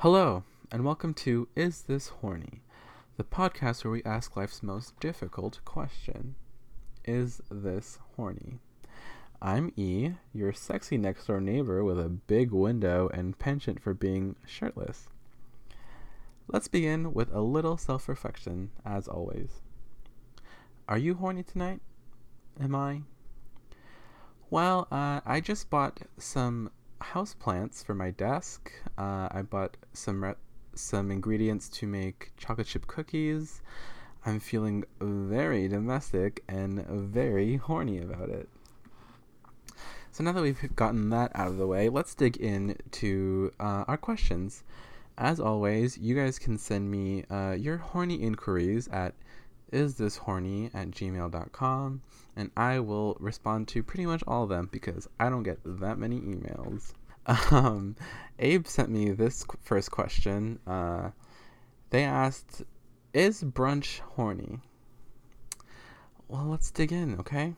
Hello, and welcome to Is This Horny? The podcast where we ask life's most difficult question Is this horny? I'm E, your sexy next door neighbor with a big window and penchant for being shirtless. Let's begin with a little self reflection, as always. Are you horny tonight? Am I? Well, uh, I just bought some houseplants for my desk. Uh, I bought some re- some ingredients to make chocolate chip cookies. I'm feeling very domestic and very horny about it. So now that we've gotten that out of the way, let's dig into uh, our questions. As always, you guys can send me uh, your horny inquiries at isthishorny at gmail.com and I will respond to pretty much all of them because I don't get that many emails. Um, Abe sent me this first question. Uh, they asked, Is brunch horny? Well, let's dig in, okay?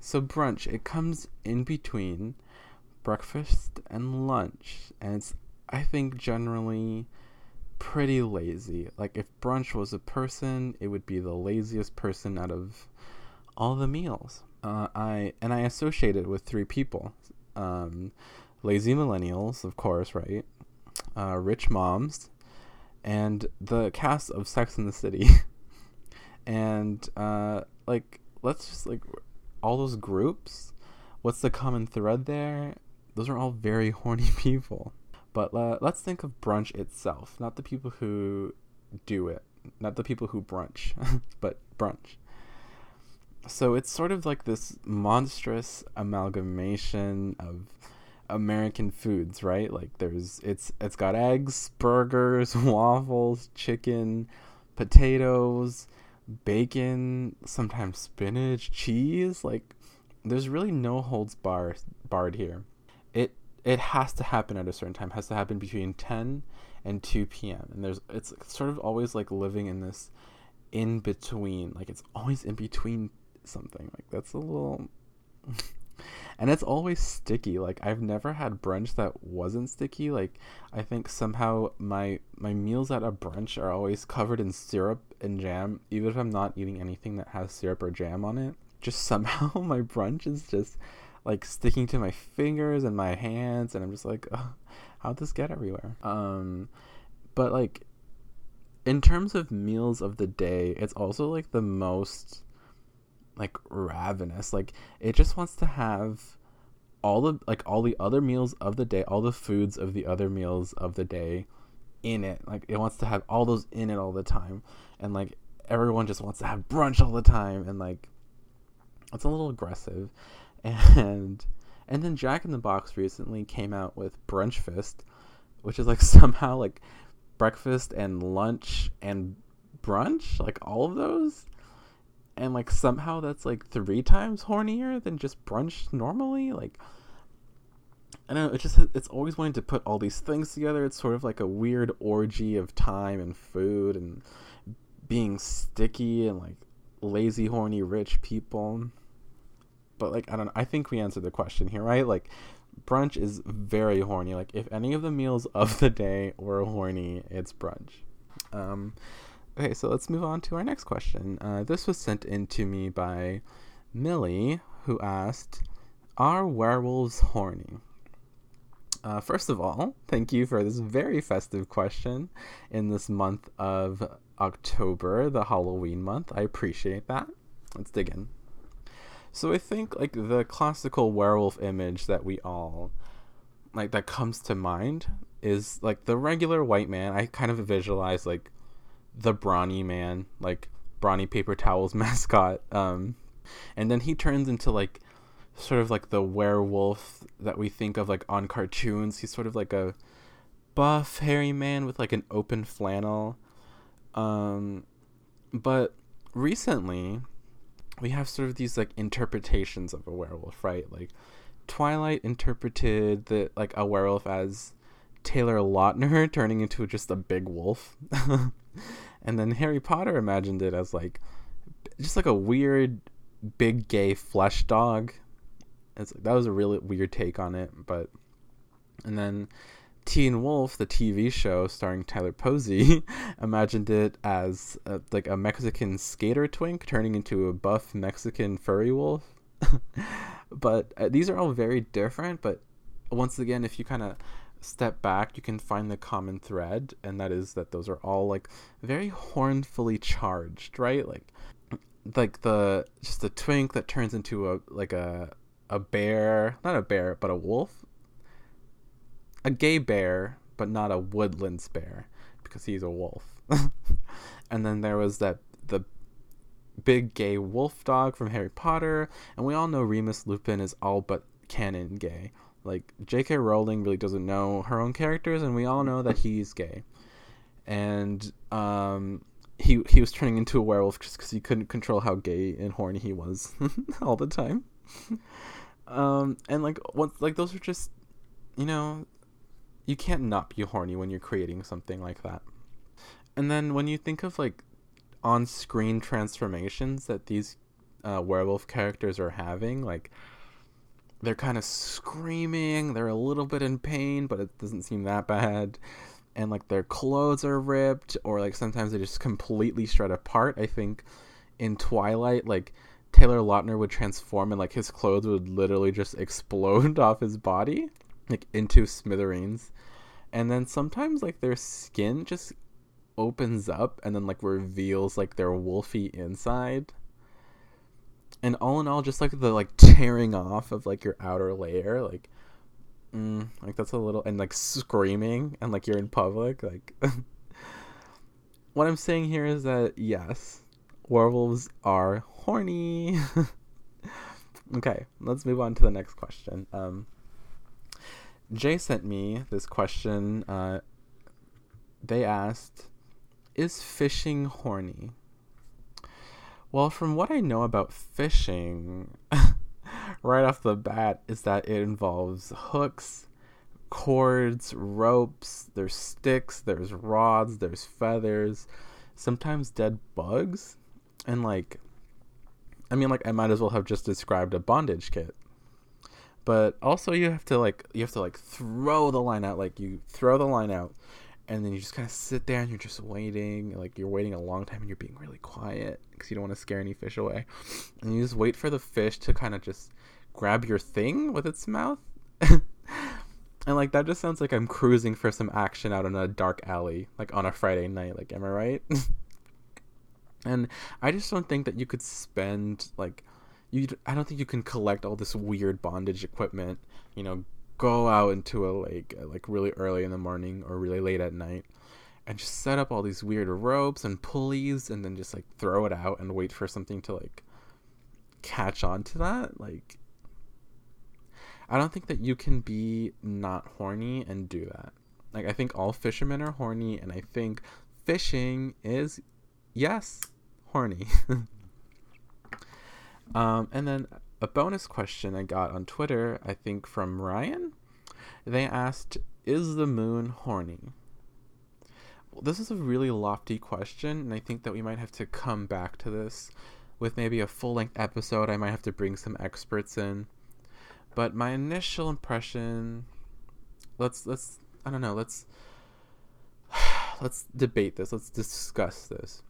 So, brunch, it comes in between breakfast and lunch, and it's, I think, generally pretty lazy. Like, if brunch was a person, it would be the laziest person out of all the meals. Uh, I and I associate it with three people: um, lazy millennials, of course, right? Uh, rich moms, and the cast of Sex in the City. and uh, like, let's just like all those groups. What's the common thread there? Those are all very horny people. But uh, let's think of brunch itself, not the people who do it, not the people who brunch, but brunch so it's sort of like this monstrous amalgamation of American foods, right? Like there's it's it's got eggs, burgers, waffles, chicken, potatoes, bacon, sometimes spinach, cheese. Like there's really no holds bar barred here. It it has to happen at a certain time. It has to happen between 10 and 2 p.m. And there's it's sort of always like living in this in between. Like it's always in between something. Like that's a little and it's always sticky. Like I've never had brunch that wasn't sticky. Like I think somehow my my meals at a brunch are always covered in syrup and jam, even if I'm not eating anything that has syrup or jam on it. Just somehow my brunch is just like sticking to my fingers and my hands, and I'm just like, how'd this get everywhere? Um, but like in terms of meals of the day, it's also like the most like ravenous. Like it just wants to have all the like all the other meals of the day, all the foods of the other meals of the day in it. Like it wants to have all those in it all the time. And like everyone just wants to have brunch all the time and like it's a little aggressive. And and then Jack in the Box recently came out with Brunchfast, which is like somehow like breakfast and lunch and brunch, like all of those and like somehow that's like three times hornier than just brunch normally like I don't know. It just it's always wanting to put all these things together. It's sort of like a weird orgy of time and food and being sticky and like lazy, horny, rich people. But like I don't know. I think we answered the question here, right? Like brunch is very horny. Like if any of the meals of the day were horny, it's brunch. Um, Okay, so let's move on to our next question. Uh, this was sent in to me by Millie, who asked, Are werewolves horny? Uh, first of all, thank you for this very festive question in this month of October, the Halloween month. I appreciate that. Let's dig in. So I think like the classical werewolf image that we all like that comes to mind is like the regular white man. I kind of visualize like the brawny man, like brawny paper towels mascot. Um, and then he turns into like sort of like the werewolf that we think of like on cartoons. He's sort of like a buff, hairy man with like an open flannel. Um, but recently, we have sort of these like interpretations of a werewolf, right? Like Twilight interpreted the like a werewolf as Taylor Lautner turning into just a big wolf. and then Harry Potter imagined it as like just like a weird big gay flesh dog. It's like that was a really weird take on it, but and then Teen Wolf, the TV show starring Tyler Posey, imagined it as a, like a Mexican skater twink turning into a buff Mexican furry wolf. but uh, these are all very different. But once again, if you kind of step back, you can find the common thread, and that is that those are all like very hornfully charged, right? Like, like the just the twink that turns into a like a a bear, not a bear, but a wolf a gay bear, but not a woodlands bear because he's a wolf. and then there was that the big gay wolf dog from Harry Potter, and we all know Remus Lupin is all but canon gay. Like J.K. Rowling really doesn't know her own characters, and we all know that he's gay. And um, he he was turning into a werewolf just because he couldn't control how gay and horny he was all the time. um, and like like those are just you know you can't not be horny when you're creating something like that. And then when you think of like on screen transformations that these uh, werewolf characters are having, like they're kind of screaming, they're a little bit in pain, but it doesn't seem that bad. And like their clothes are ripped, or like sometimes they just completely shred apart. I think in Twilight, like Taylor Lautner would transform and like his clothes would literally just explode off his body like into smithereens. And then sometimes like their skin just opens up and then like reveals like their wolfy inside. And all in all just like the like tearing off of like your outer layer like mm, like that's a little and like screaming and like you're in public like what i'm saying here is that yes werewolves are horny. Okay let's move on to the next question. Um Jay sent me this question. Uh, they asked, Is fishing horny? Well, from what I know about fishing, right off the bat, is that it involves hooks, cords, ropes, there's sticks, there's rods, there's feathers, sometimes dead bugs. And, like, I mean, like, I might as well have just described a bondage kit but also you have to like you have to like throw the line out like you throw the line out and then you just kind of sit there and you're just waiting like you're waiting a long time and you're being really quiet because you don't want to scare any fish away. And you just wait for the fish to kind of just grab your thing with its mouth. And like that just sounds like i'm cruising for some action out in a dark alley like on a friday night like am i right? And i just don't think that you could spend like you I don't think you can collect all this weird bondage equipment, you know, go out into a lake uh, like really early in the morning or really late at night and just set up all these weird ropes and pulleys and then just like throw it out and wait for something to like catch on to that like I don't think that you can be not horny and do that. Like I think all fishermen are horny and I think fishing is yes, horny. Um, and then a bonus question I got on Twitter, I think from Ryan. They asked, Is the moon horny? Well, this is a really lofty question, and I think that we might have to come back to this with maybe a full length episode. I might have to bring some experts in. But my initial impression let's let's I don't know, let's let's debate this. Let's discuss this.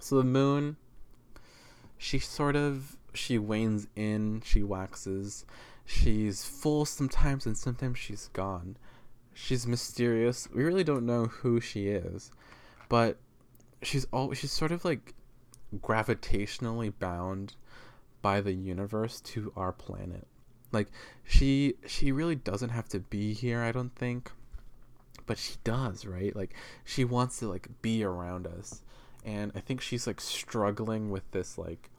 So the moon she sort of she wanes in, she waxes. She's full sometimes and sometimes she's gone. She's mysterious. We really don't know who she is. But she's all she's sort of like gravitationally bound by the universe to our planet. Like she she really doesn't have to be here, I don't think. But she does, right? Like she wants to like be around us and I think she's like struggling with this like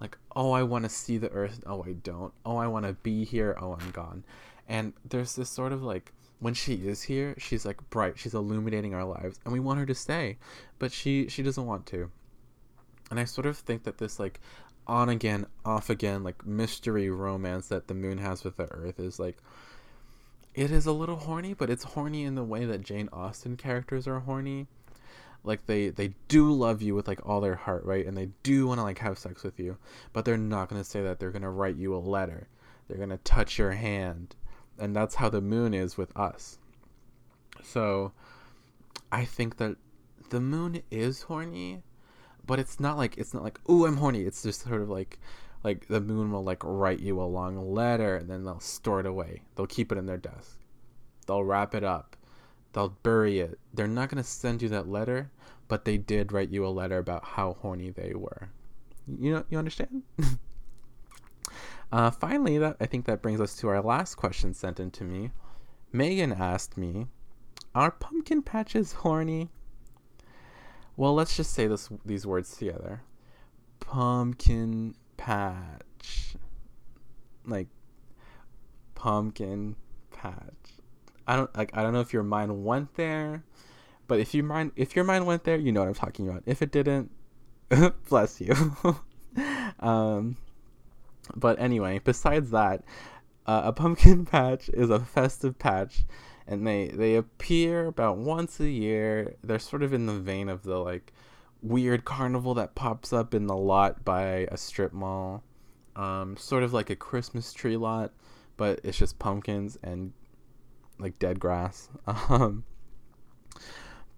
like oh I want to see the earth. Oh I don't. Oh I want to be here. Oh I'm gone. And there's this sort of like when she is here she's like bright. She's illuminating our lives and we want her to stay but she she doesn't want to. And I sort of think that this like on again off again like mystery romance that the moon has with the earth is like it is a little horny but it's horny in the way that Jane Austen characters are horny like they they do love you with like all their heart right and they do want to like have sex with you but they're not going to say that they're going to write you a letter they're going to touch your hand and that's how the moon is with us So I think that the moon is horny, but it's not like it's not like oh I'm horny. It's just sort of like like the moon will like write you a long letter and then they'll store it away. They'll keep it in their desk. They'll wrap it up. They'll bury it. They're not gonna send you that letter, but they did write you a letter about how horny they were. You know, you understand? uh, finally, that I think that brings us to our last question sent in to me. Megan asked me, "Are pumpkin patches horny?" Well, let's just say this these words together. Pumpkin patch. Like pumpkin patch. I don't like I don't know if your mind went there, but if your mind if your mind went there, you know what I'm talking about. If it didn't, bless you. um but anyway, besides that, uh, a pumpkin patch is a festive patch and they they appear about once a year. They're sort of in the vein of the like weird carnival that pops up in the lot by a strip mall. Um, sort of like a Christmas tree lot, but it's just pumpkins and like dead grass. Um,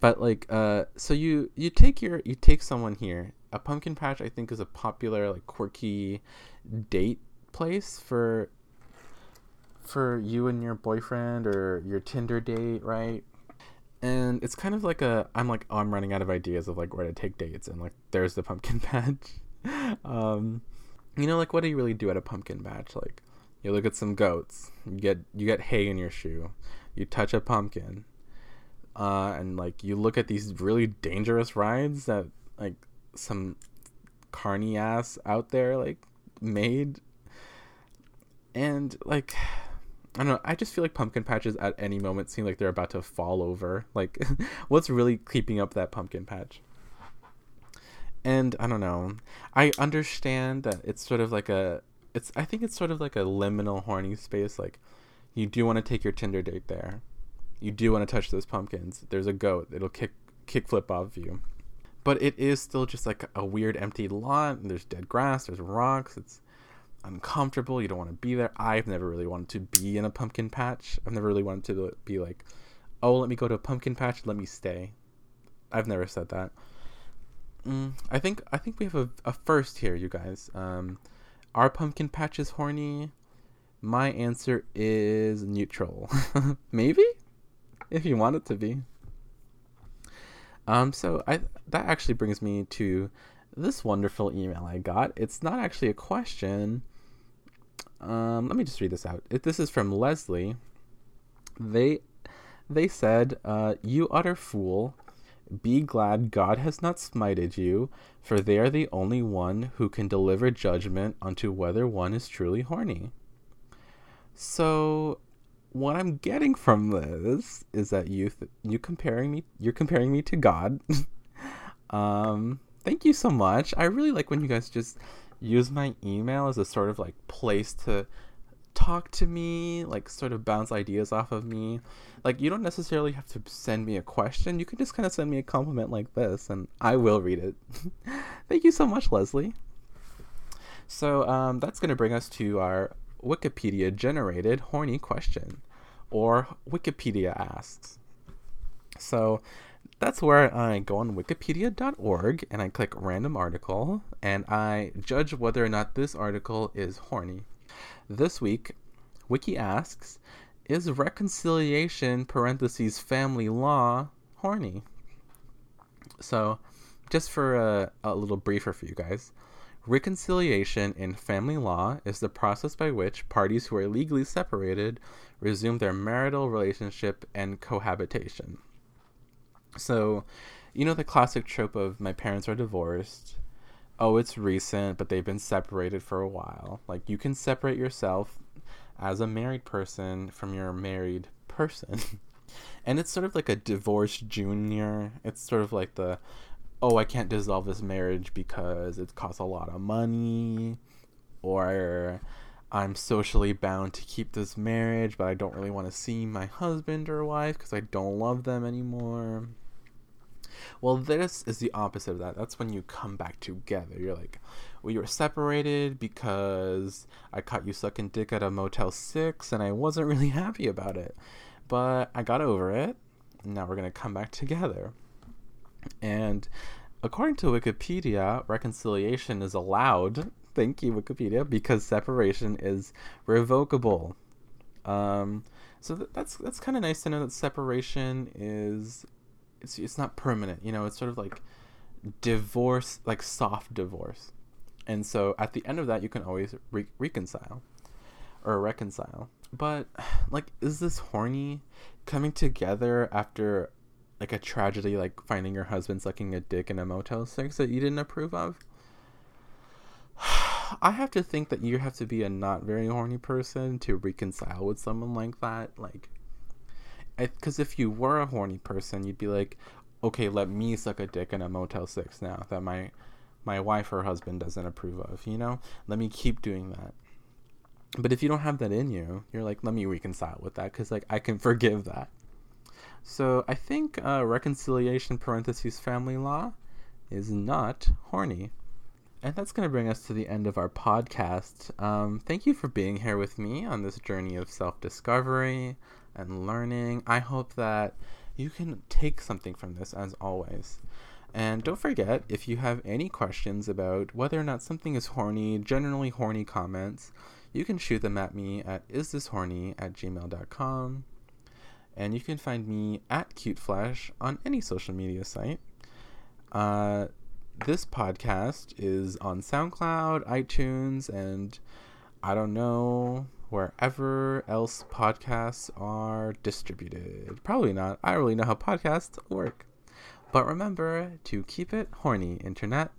but like uh, so you you take your you take someone here. A pumpkin patch I think is a popular like quirky date place for for you and your boyfriend or your Tinder date, right? And it's kind of like a I'm like oh, I'm running out of ideas of like where to take dates and like there's the pumpkin patch. um you know like what do you really do at a pumpkin patch? Like you look at some goats, you get you get hay in your shoe, you touch a pumpkin. Uh, and like you look at these really dangerous rides that like some carny ass out there like made and like I don't know. I just feel like pumpkin patches at any moment seem like they're about to fall over. Like, what's really keeping up that pumpkin patch? And I don't know. I understand that it's sort of like a. It's. I think it's sort of like a liminal horny space. Like, you do want to take your Tinder date there. You do want to touch those pumpkins. There's a goat. It'll kick kickflip off you. But it is still just like a weird empty lot. there's dead grass. There's rocks. It's uncomfortable. You don't want to be there. I've never really wanted to be in a pumpkin patch. I've never really wanted to be like, oh, let me go to a pumpkin patch. Let me stay. I've never said that. Mm, I think I think we have a, a first here, you guys. Um, are pumpkin patches horny? My answer is neutral. Maybe, if you want it to be. Um, so I that actually brings me to this wonderful email I got. It's not actually a question. Um, let me just read this out. It, this is from Leslie. They they said, uh, "You utter fool, be glad God has not smited you, for they are the only one who can deliver judgment unto whether one is truly horny." So, what I'm getting from this is that you th- you comparing me you're comparing me to God. um, thank you so much. I really like when you guys just use my email as a sort of like place to talk to me, like sort of bounce ideas off of me. Like you don't necessarily have to send me a question. You can just kind of send me a compliment like this and I will read it. Thank you so much, Leslie. So um, that's going to bring us to our Wikipedia generated horny question or Wikipedia asks. So that's where I go on wikipedia.org and I click random article and I judge whether or not this article is horny. This week, Wiki asks, is reconciliation parentheses family law horny? So, just for a, a little briefer for you guys, reconciliation in family law is the process by which parties who are legally separated resume their marital relationship and cohabitation. So, you know the classic trope of my parents are divorced. Oh, it's recent, but they've been separated for a while. Like you can separate yourself as a married person from your married person. and it's sort of like a divorce junior. It's sort of like the oh, I can't dissolve this marriage because it costs a lot of money or I'm socially bound to keep this marriage, but I don't really want to see my husband or wife because I don't love them anymore. Well, this is the opposite of that. That's when you come back together. You're like, we were separated because I caught you sucking dick at a Motel 6 and I wasn't really happy about it. But I got over it Now we're going to come back together. And according to Wikipedia, reconciliation is allowed. Thank you, Wikipedia, because separation is revocable. Um, so th- that's that's kind of nice to know that separation is it's it's not permanent. You know, it's sort of like divorce, like soft divorce. And so at the end of that, you can always re- reconcile or reconcile. But like, is this horny coming together after like a tragedy, like finding your husband sucking a dick in a Motel Six that you didn't approve of? I have to think that you have to be a not very horny person to reconcile with someone like that. Like, because if you were a horny person, you'd be like, okay, let me suck a dick in a Motel Six now that my my wife or husband doesn't approve of. You know, let me keep doing that. But if you don't have that in you, you're like, let me reconcile with that because like I can forgive that. So I think uh, reconciliation parentheses family law is not horny. And that's going to bring us to the end of our podcast. Um, thank you for being here with me on this journey of self discovery and learning. I hope that you can take something from this as always. And don't forget, if you have any questions about whether or not something is horny, generally horny comments, you can shoot them at me at isthishorny at gmail.com. And you can find me at CuteFlesh on any social media site. Uh, this podcast is on SoundCloud, iTunes, and I don't know wherever else podcasts are distributed. Probably not. I don't really know how podcasts work. But remember to keep it horny, Internet.